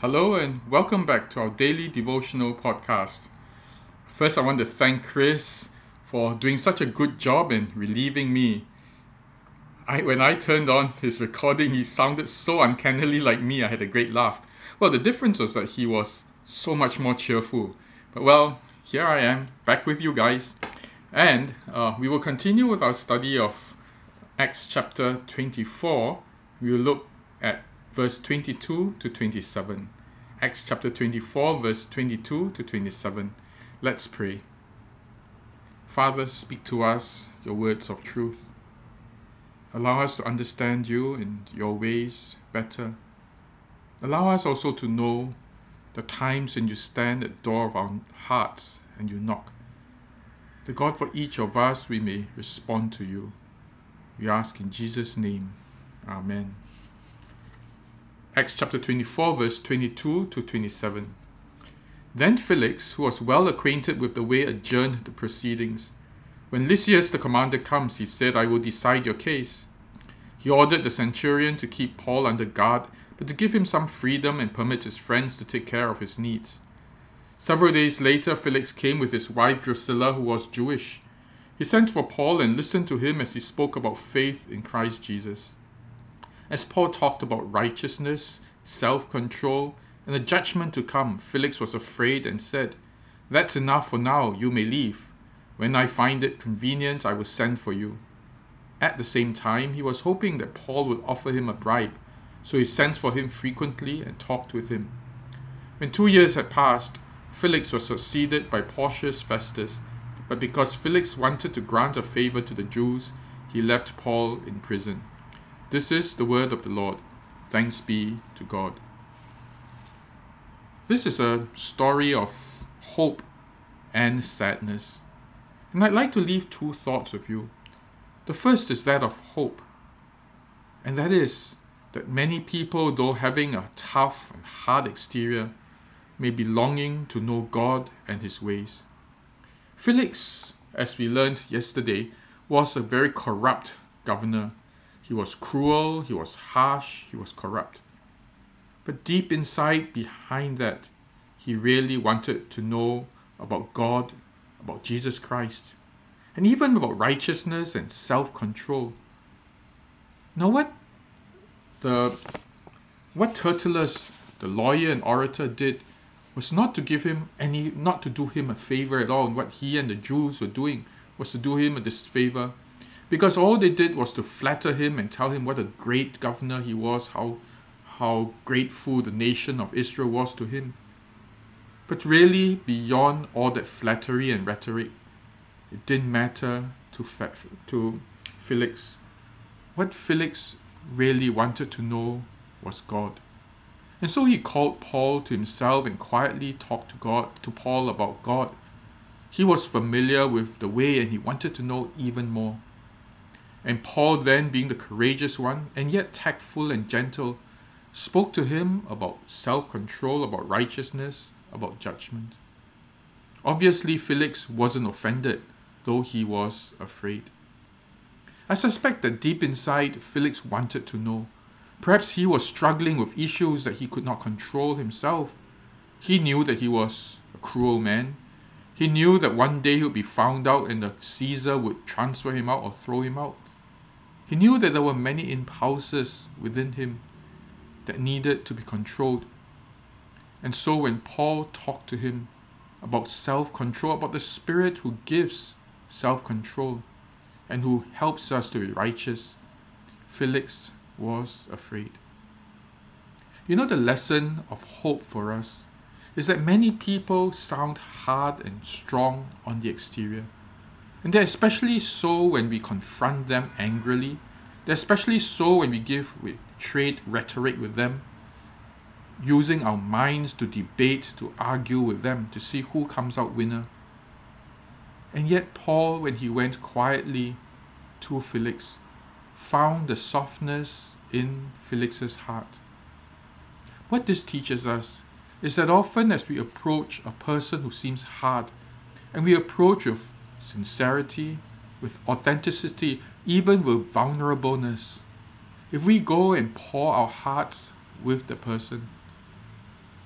Hello and welcome back to our daily devotional podcast. First, I want to thank Chris for doing such a good job in relieving me. I, when I turned on his recording, he sounded so uncannily like me. I had a great laugh. Well, the difference was that he was so much more cheerful. But well, here I am, back with you guys. And uh, we will continue with our study of Acts chapter 24. We will look verse 22 to 27. Acts chapter 24, verse 22 to 27. Let's pray. Father, speak to us your words of truth. Allow us to understand you and your ways better. Allow us also to know the times when you stand at the door of our hearts and you knock. The God, for each of us, we may respond to you. We ask in Jesus' name. Amen. Acts chapter 24, verse 22 to 27. Then Felix, who was well acquainted with the way, adjourned the proceedings. When Lysias the commander comes, he said, I will decide your case. He ordered the centurion to keep Paul under guard, but to give him some freedom and permit his friends to take care of his needs. Several days later, Felix came with his wife Drusilla, who was Jewish. He sent for Paul and listened to him as he spoke about faith in Christ Jesus. As Paul talked about righteousness, self control, and the judgment to come, Felix was afraid and said, That's enough for now, you may leave. When I find it convenient, I will send for you. At the same time, he was hoping that Paul would offer him a bribe, so he sent for him frequently and talked with him. When two years had passed, Felix was succeeded by Porcius Festus, but because Felix wanted to grant a favor to the Jews, he left Paul in prison. This is the word of the Lord. Thanks be to God. This is a story of hope and sadness. And I'd like to leave two thoughts with you. The first is that of hope. And that is that many people, though having a tough and hard exterior, may be longing to know God and His ways. Felix, as we learned yesterday, was a very corrupt governor he was cruel, he was harsh, he was corrupt. But deep inside, behind that, he really wanted to know about God, about Jesus Christ, and even about righteousness and self control. Now, what the what Tertullus, the lawyer and orator, did was not to give him any, not to do him a favor at all. And what he and the Jews were doing was to do him a disfavor because all they did was to flatter him and tell him what a great governor he was, how, how grateful the nation of Israel was to him. But really, beyond all that flattery and rhetoric, it didn't matter to, to Felix. What Felix really wanted to know was God. And so he called Paul to himself and quietly talked to God to Paul about God. He was familiar with the way and he wanted to know even more. And Paul, then being the courageous one, and yet tactful and gentle, spoke to him about self control, about righteousness, about judgment. Obviously, Felix wasn't offended, though he was afraid. I suspect that deep inside, Felix wanted to know. Perhaps he was struggling with issues that he could not control himself. He knew that he was a cruel man. He knew that one day he would be found out and the Caesar would transfer him out or throw him out. He knew that there were many impulses within him that needed to be controlled. And so when Paul talked to him about self control, about the Spirit who gives self control and who helps us to be righteous, Felix was afraid. You know, the lesson of hope for us is that many people sound hard and strong on the exterior. And they're especially so when we confront them angrily. They're especially so when we give we trade rhetoric with them, using our minds to debate, to argue with them, to see who comes out winner. And yet, Paul, when he went quietly to Felix, found the softness in Felix's heart. What this teaches us is that often as we approach a person who seems hard, and we approach with sincerity, with authenticity, even with vulnerableness. If we go and pour our hearts with the person,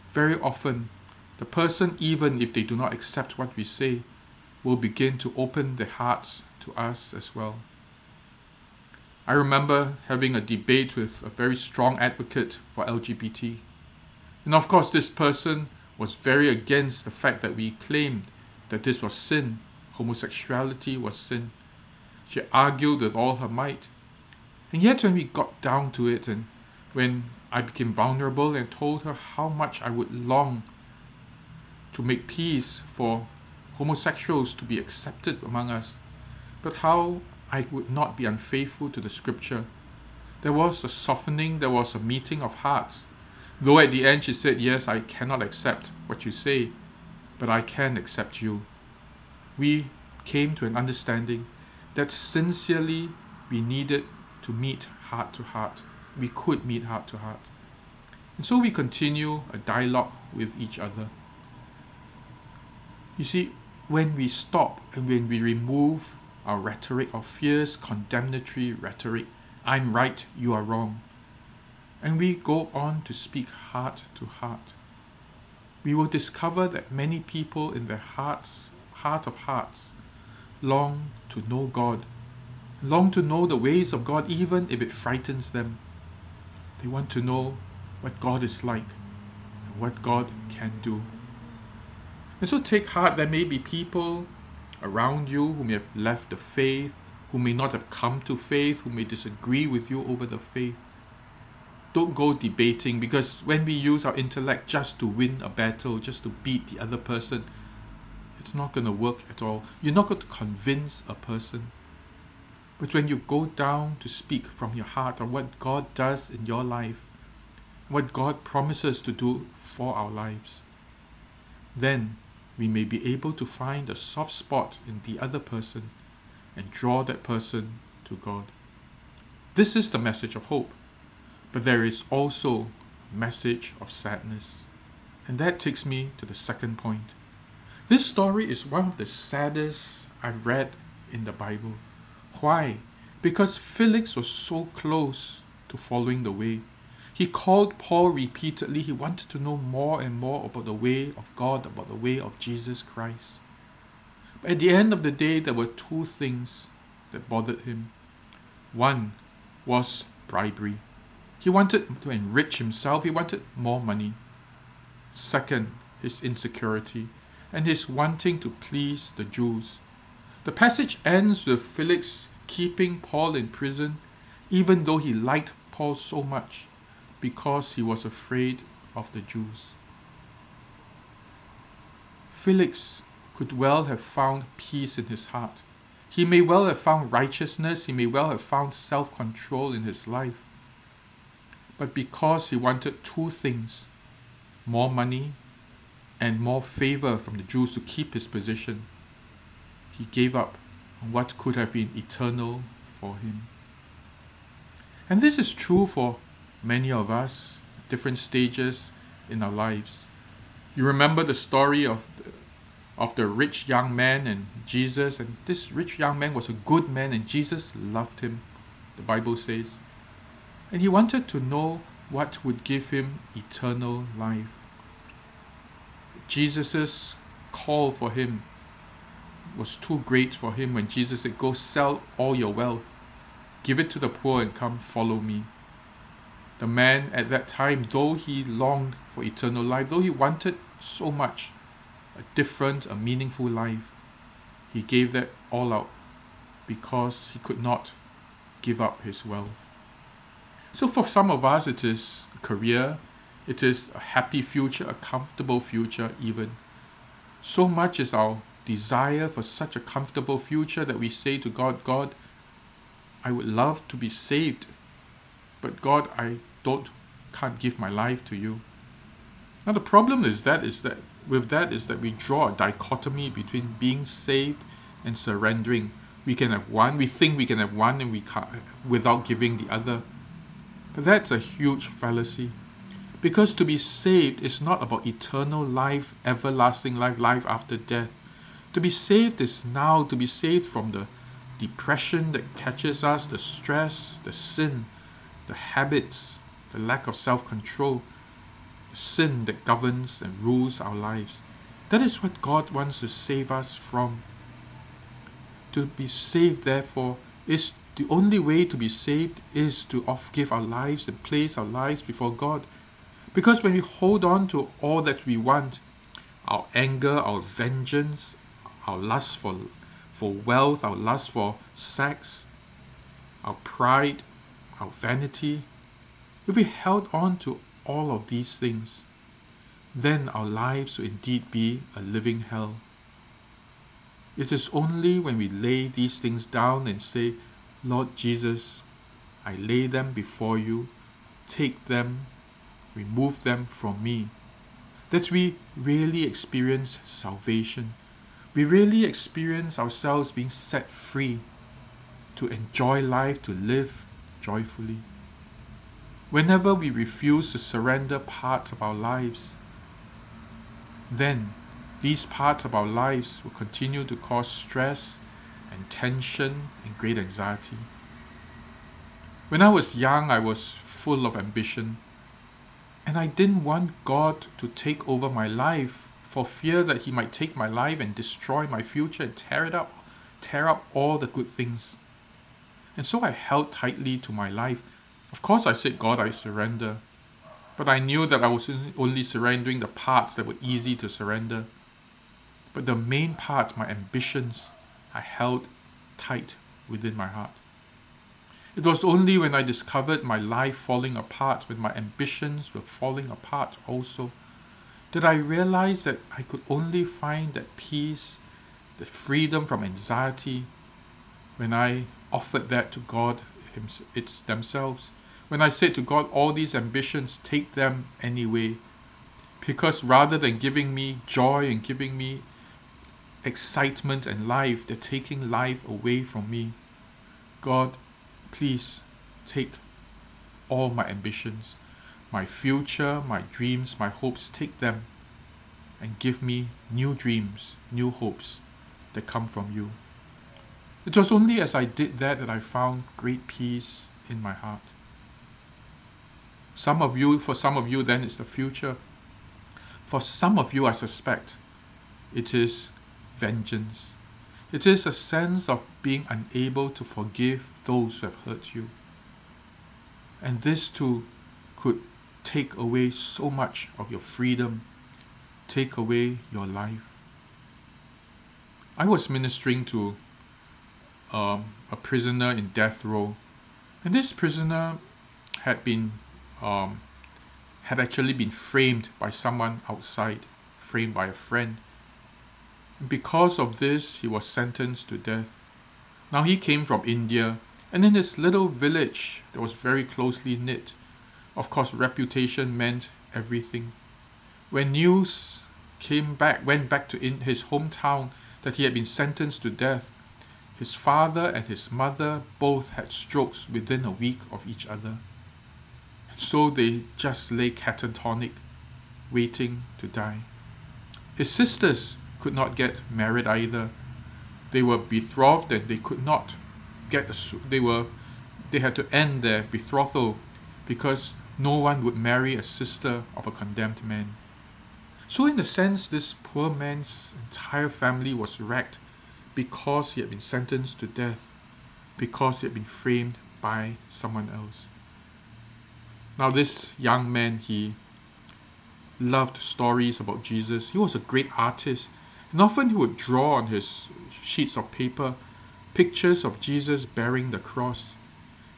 very often the person, even if they do not accept what we say, will begin to open their hearts to us as well. I remember having a debate with a very strong advocate for LGBT. And of course, this person was very against the fact that we claimed that this was sin, homosexuality was sin. She argued with all her might. And yet, when we got down to it, and when I became vulnerable and told her how much I would long to make peace for homosexuals to be accepted among us, but how I would not be unfaithful to the scripture. There was a softening, there was a meeting of hearts. Though at the end she said, Yes, I cannot accept what you say, but I can accept you. We came to an understanding that sincerely we needed to meet heart to heart. We could meet heart to heart. And so we continue a dialogue with each other. You see, when we stop and when we remove our rhetoric of fierce, condemnatory rhetoric, I'm right, you are wrong, and we go on to speak heart to heart, we will discover that many people in their hearts, heart of hearts, long to know God, long to know the ways of God, even if it frightens them. They want to know what God is like and what God can do. And so take heart, there may be people around you who may have left the faith, who may not have come to faith, who may disagree with you over the faith. Don't go debating because when we use our intellect just to win a battle, just to beat the other person, it's not going to work at all. You're not going to convince a person. But when you go down to speak from your heart on what God does in your life, what God promises to do for our lives, then we may be able to find a soft spot in the other person and draw that person to God. This is the message of hope, but there is also a message of sadness. And that takes me to the second point. This story is one of the saddest I've read in the Bible. Why? Because Felix was so close to following the way. He called Paul repeatedly. He wanted to know more and more about the way of God, about the way of Jesus Christ. But at the end of the day, there were two things that bothered him. One was bribery. He wanted to enrich himself, he wanted more money. Second, his insecurity and his wanting to please the Jews. The passage ends with Felix keeping Paul in prison, even though he liked Paul so much because he was afraid of the Jews. Felix could well have found peace in his heart. He may well have found righteousness, he may well have found self control in his life. But because he wanted two things more money and more favor from the Jews to keep his position, he gave up on what could have been eternal for him. And this is true for many of us, different stages in our lives. You remember the story of of the rich young man and Jesus, and this rich young man was a good man, and Jesus loved him, the Bible says. And he wanted to know what would give him eternal life. Jesus' call for him was too great for him when Jesus said, Go sell all your wealth, give it to the poor, and come follow me. The man at that time, though he longed for eternal life, though he wanted so much, a different, a meaningful life, he gave that all out because he could not give up his wealth. So for some of us, it is career, it is a happy future, a comfortable future, even. So much is our desire for such a comfortable future that we say to God, God, I would love to be saved, but God, I don't can't give my life to you. Now the problem is that is that with that is that we draw a dichotomy between being saved and surrendering. We can have one, we think we can have one and we can't without giving the other. But that's a huge fallacy. Because to be saved is not about eternal life, everlasting life, life after death. To be saved is now to be saved from the depression that catches us, the stress, the sin, the habits, the lack of self control. sin that governs and rules our lives. That is what God wants to save us from. To be saved, therefore, is the only way to be saved is to off give our lives and place our lives before God. Because when we hold on to all that we want, our anger, our vengeance, our lust for, for wealth, our lust for sex, our pride, our vanity, if we held on to all of these things, then our lives will indeed be a living hell. It is only when we lay these things down and say, Lord Jesus, I lay them before you, take them, remove them from me, that we really experience salvation. We really experience ourselves being set free to enjoy life, to live joyfully. Whenever we refuse to surrender parts of our lives, then these parts of our lives will continue to cause stress and tension and great anxiety. When I was young, I was full of ambition, and I didn't want God to take over my life for fear that He might take my life and destroy my future and tear it up, tear up all the good things. And so I held tightly to my life of course, I said, God, I surrender. But I knew that I was only surrendering the parts that were easy to surrender. But the main part, my ambitions, I held tight within my heart. It was only when I discovered my life falling apart, when my ambitions were falling apart also, that I realized that I could only find that peace, the freedom from anxiety, when I offered that to God it's themselves when I said to God, all these ambitions, take them anyway. Because rather than giving me joy and giving me excitement and life, they're taking life away from me. God, please take all my ambitions, my future, my dreams, my hopes, take them and give me new dreams, new hopes that come from you. It was only as I did that that I found great peace in my heart. Some of you, for some of you, then it's the future. For some of you, I suspect, it is vengeance. It is a sense of being unable to forgive those who have hurt you. And this too could take away so much of your freedom, take away your life. I was ministering to um, a prisoner in death row, and this prisoner had been um, had actually been framed by someone outside, framed by a friend. Because of this, he was sentenced to death. Now he came from India, and in his little village that was very closely knit, of course, reputation meant everything. When news came back, went back to in his hometown that he had been sentenced to death, his father and his mother both had strokes within a week of each other. And so they just lay catatonic, waiting to die. His sisters could not get married either. They were betrothed and they could not get a, they were they had to end their betrothal because no one would marry a sister of a condemned man. So in a sense this poor man's entire family was wrecked because he had been sentenced to death because he had been framed by someone else. Now, this young man, he loved stories about Jesus. He was a great artist, and often he would draw on his sheets of paper pictures of Jesus bearing the cross.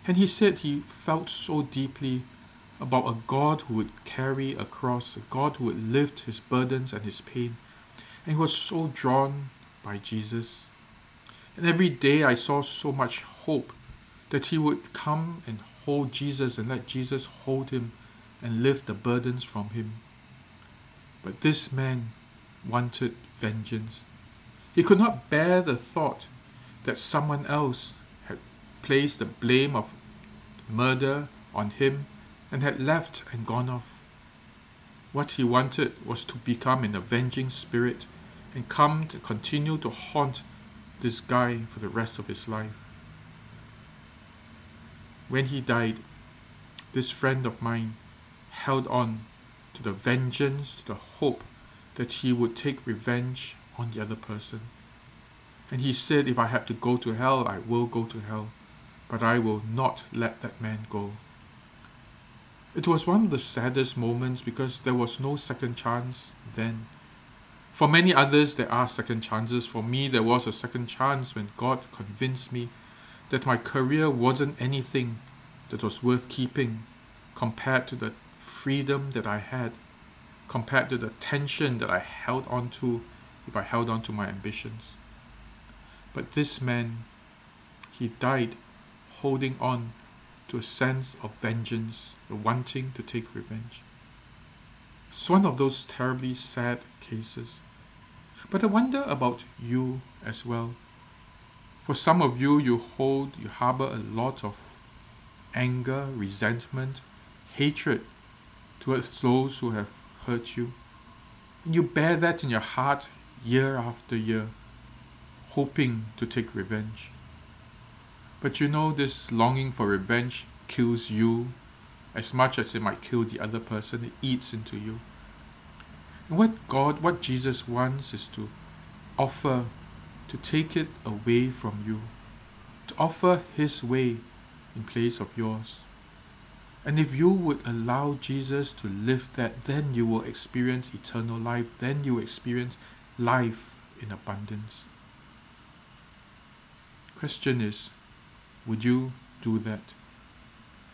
And he said he felt so deeply about a God who would carry a cross, a God who would lift his burdens and his pain. And he was so drawn by Jesus. And every day I saw so much hope that he would come and hold Jesus and let Jesus hold him and lift the burdens from him. But this man wanted vengeance. He could not bear the thought that someone else had placed the blame of murder on him and had left and gone off. What he wanted was to become an avenging spirit and come to continue to haunt this guy for the rest of his life. When he died, this friend of mine held on to the vengeance, to the hope that he would take revenge on the other person. And he said, If I have to go to hell, I will go to hell, but I will not let that man go. It was one of the saddest moments because there was no second chance then. For many others, there are second chances. For me, there was a second chance when God convinced me that my career wasn't anything that was worth keeping compared to the freedom that I had, compared to the tension that I held on to if I held on to my ambitions. But this man, he died holding on to a sense of vengeance, the wanting to take revenge. It's one of those terribly sad cases. But I wonder about you as well. For some of you, you hold, you harbor a lot of anger, resentment, hatred towards those who have hurt you. And you bear that in your heart year after year, hoping to take revenge. But you know, this longing for revenge kills you as much as it might kill the other person, it eats into you. And what God, what Jesus wants is to offer, to take it away from you, to offer His way in place of yours. And if you would allow Jesus to live that, then you will experience eternal life. Then you will experience life in abundance. Question is, would you do that?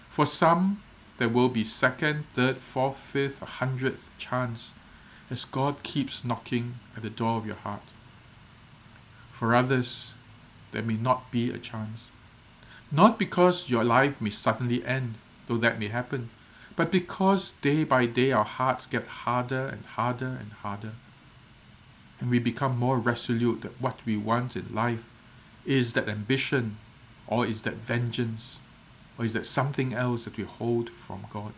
For some, there will be second, third, fourth, fifth, a hundredth chance as God keeps knocking at the door of your heart. For others, there may not be a chance. Not because your life may suddenly end, though that may happen, but because day by day our hearts get harder and harder and harder. And we become more resolute that what we want in life is that ambition, or is that vengeance, or is that something else that we hold from God.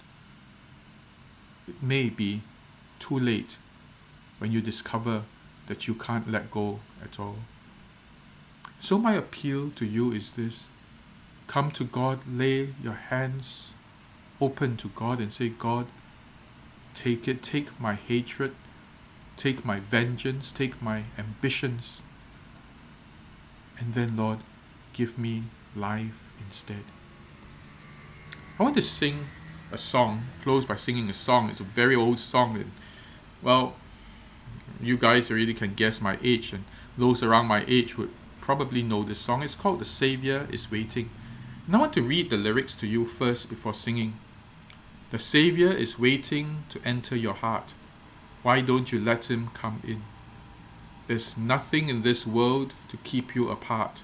It may be too late when you discover that you can't let go at all. So, my appeal to you is this Come to God, lay your hands open to God and say, God, take it, take my hatred, take my vengeance, take my ambitions, and then, Lord, give me life instead. I want to sing a song, close by singing a song. It's a very old song, and well, you guys already can guess my age, and those around my age would probably know this song. It's called The Savior is Waiting. And I want to read the lyrics to you first before singing. The Savior is waiting to enter your heart. Why don't you let him come in? There's nothing in this world to keep you apart.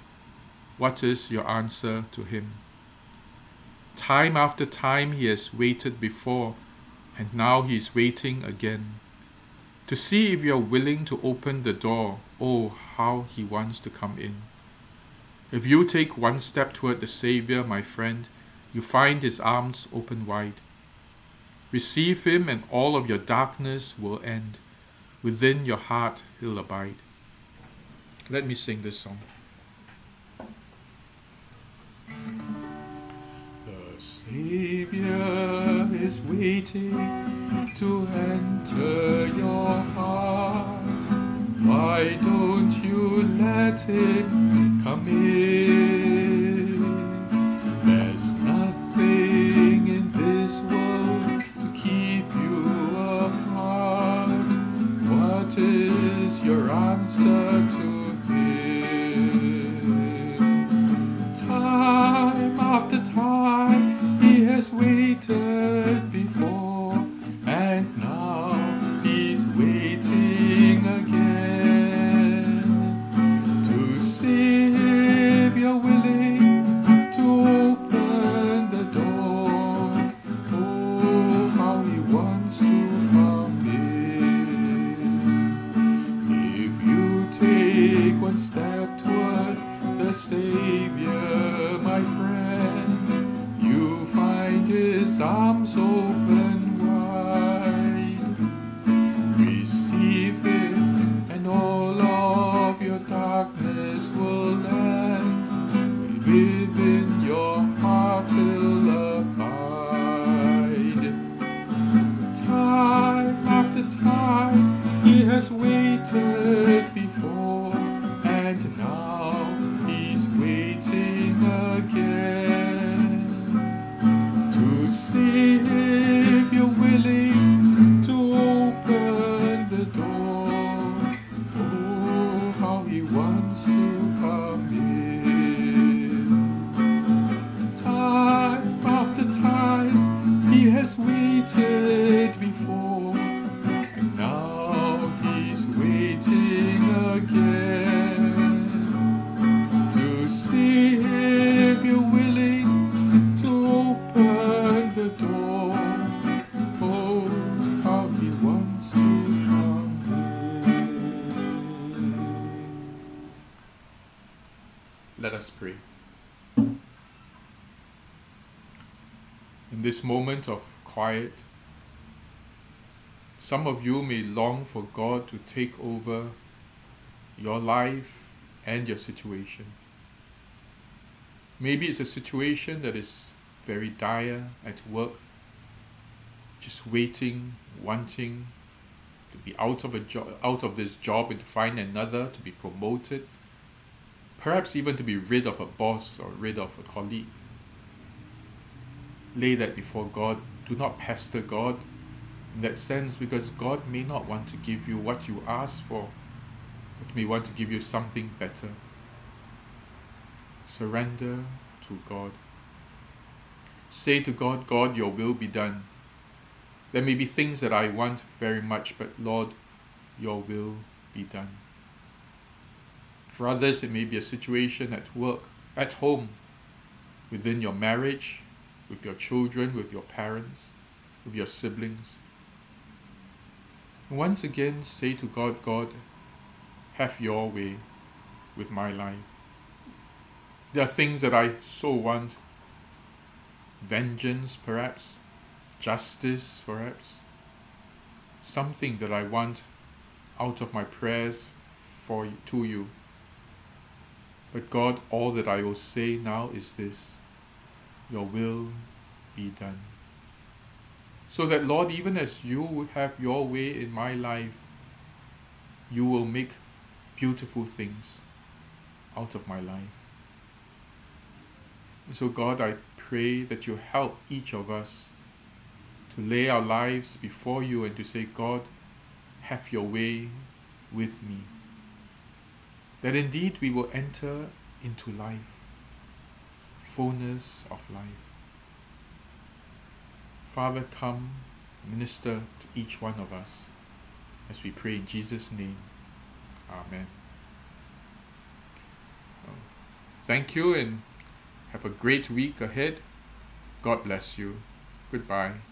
What is your answer to him? Time after time he has waited before, and now he is waiting again. To see if you're willing to open the door, oh, how he wants to come in. If you take one step toward the Savior, my friend, you find his arms open wide. Receive him, and all of your darkness will end. Within your heart, he'll abide. Let me sing this song. The Savior is waiting to enter your heart. Why don't you let him come in? The Savior, my friend, you find his arms open wide. Receive him, and all of your darkness will end. Within your heart he'll abide. Time after time, He has waited he Of quiet, some of you may long for God to take over your life and your situation. Maybe it's a situation that is very dire at work, just waiting, wanting to be out of a job, out of this job and to find another, to be promoted, perhaps even to be rid of a boss or rid of a colleague. Lay that before God. Do not pester God in that sense because God may not want to give you what you ask for, but may want to give you something better. Surrender to God. Say to God, God, your will be done. There may be things that I want very much, but Lord, your will be done. For others, it may be a situation at work, at home, within your marriage, with your children, with your parents, with your siblings. Once again, say to God, God, have your way with my life. There are things that I so want vengeance, perhaps, justice, perhaps, something that I want out of my prayers for to you. But God, all that I will say now is this Your will be done. So that, Lord, even as you have your way in my life, you will make beautiful things out of my life. And so, God, I pray that you help each of us to lay our lives before you and to say, God, have your way with me. That indeed we will enter into life, fullness of life. Father, come, minister to each one of us as we pray in Jesus' name. Amen. Thank you and have a great week ahead. God bless you. Goodbye.